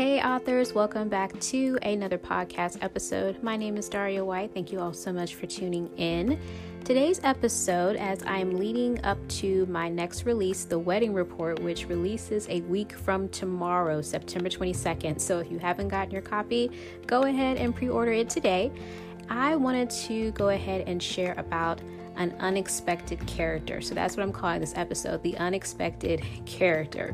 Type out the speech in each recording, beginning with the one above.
authors, welcome back to another podcast episode. My name is Daria White. Thank you all so much for tuning in. Today's episode, as I'm leading up to my next release, The Wedding Report, which releases a week from tomorrow, September 22nd. So if you haven't gotten your copy, go ahead and pre order it today. I wanted to go ahead and share about an unexpected character. So that's what I'm calling this episode The Unexpected Character.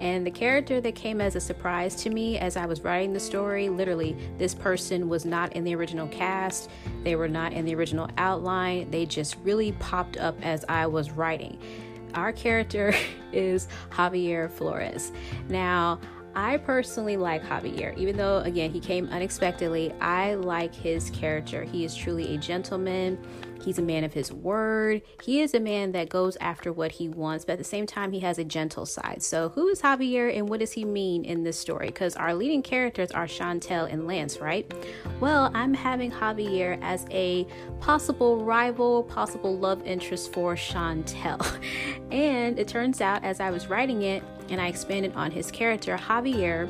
And the character that came as a surprise to me as I was writing the story literally, this person was not in the original cast, they were not in the original outline, they just really popped up as I was writing. Our character is Javier Flores. Now, I personally like Javier, even though, again, he came unexpectedly. I like his character. He is truly a gentleman. He's a man of his word. He is a man that goes after what he wants, but at the same time, he has a gentle side. So, who is Javier and what does he mean in this story? Because our leading characters are Chantel and Lance, right? Well, I'm having Javier as a possible rival, possible love interest for Chantel. And it turns out, as I was writing it and I expanded on his character, Javier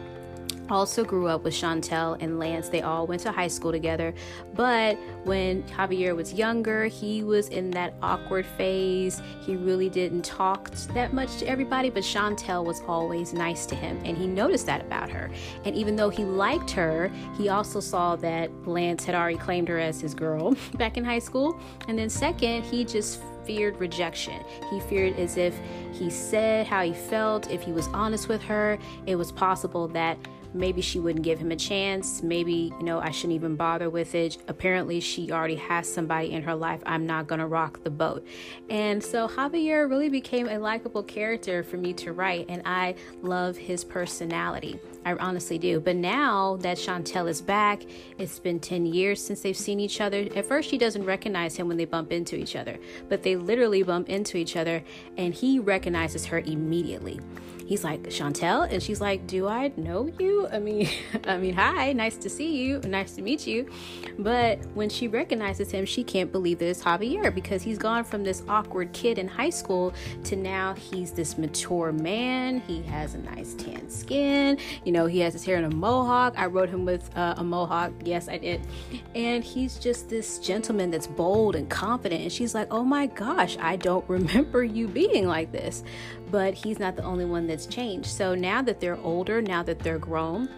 also grew up with Chantel and Lance. They all went to high school together. But when Javier was younger, he was in that awkward phase. He really didn't talk that much to everybody, but Chantel was always nice to him. And he noticed that about her. And even though he liked her, he also saw that Lance had already claimed her as his girl back in high school. And then, second, he just feared rejection. He feared as if he said how he felt, if he was honest with her, it was possible that maybe she wouldn't give him a chance. Maybe, you know, I shouldn't even bother with it. Apparently, she already has somebody in her life. I'm not going to rock the boat. And so Javier really became a likable character for me to write, and I love his personality. I honestly do. But now that Chantel is back, it's been 10 years since they've seen each other. At first, she doesn't recognize him when they bump into each other, but they literally bump into each other, and he recognizes her immediately he's like chantel? And she's like do i know you? I mean i mean hi nice to see you nice to meet you. But when she recognizes him she can't believe that it's javier because he's gone from this awkward kid in high school to now he's this mature man. He has a nice tan skin. You know he has his hair in a mohawk. I wrote him with uh, a mohawk. Yes i did. And he's just this gentleman that's bold and confident. And she's like oh my gosh i don't remember you being like this but he's not the only one that's changed. So now that they're older, now that they're grown,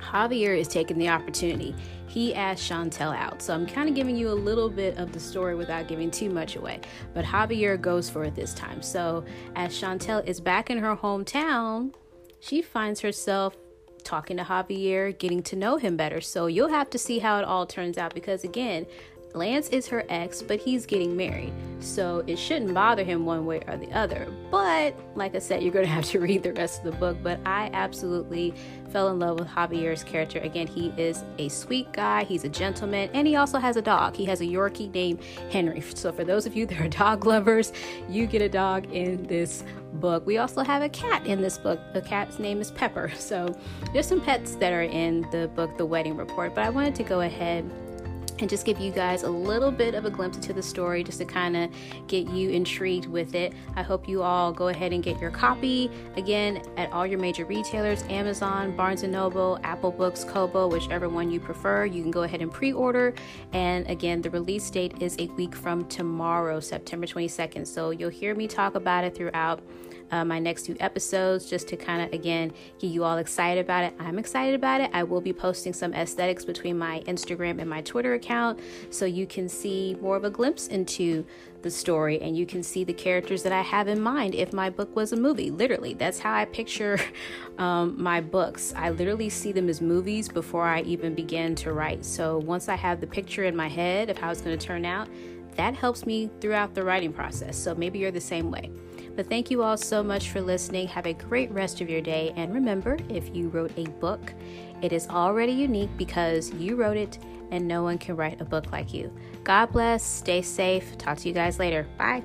Javier is taking the opportunity. He asked Chantel out. So I'm kind of giving you a little bit of the story without giving too much away. But Javier goes for it this time. So as Chantel is back in her hometown, she finds herself talking to Javier, getting to know him better. So you'll have to see how it all turns out because, again, Lance is her ex, but he's getting married. So it shouldn't bother him one way or the other. But like I said, you're going to have to read the rest of the book. But I absolutely fell in love with Javier's character. Again, he is a sweet guy, he's a gentleman, and he also has a dog. He has a Yorkie named Henry. So for those of you that are dog lovers, you get a dog in this book. We also have a cat in this book. The cat's name is Pepper. So there's some pets that are in the book, The Wedding Report. But I wanted to go ahead and just give you guys a little bit of a glimpse into the story just to kind of get you intrigued with it. I hope you all go ahead and get your copy again at all your major retailers Amazon, Barnes and Noble, Apple Books, Kobo, whichever one you prefer. You can go ahead and pre order. And again, the release date is a week from tomorrow, September 22nd. So you'll hear me talk about it throughout uh, my next two episodes just to kind of, again, get you all excited about it. I'm excited about it. I will be posting some aesthetics between my Instagram and my Twitter account so you can see more of a glimpse into the story and you can see the characters that I have in mind if my book was a movie. Literally, that's how I picture um, my books. I literally see them as movies before I even begin to write. So once I have the picture in my head of how it's going to turn out, that helps me throughout the writing process. So maybe you're the same way. But thank you all so much for listening. Have a great rest of your day. And remember, if you wrote a book, it is already unique because you wrote it and no one can write a book like you. God bless. Stay safe. Talk to you guys later. Bye.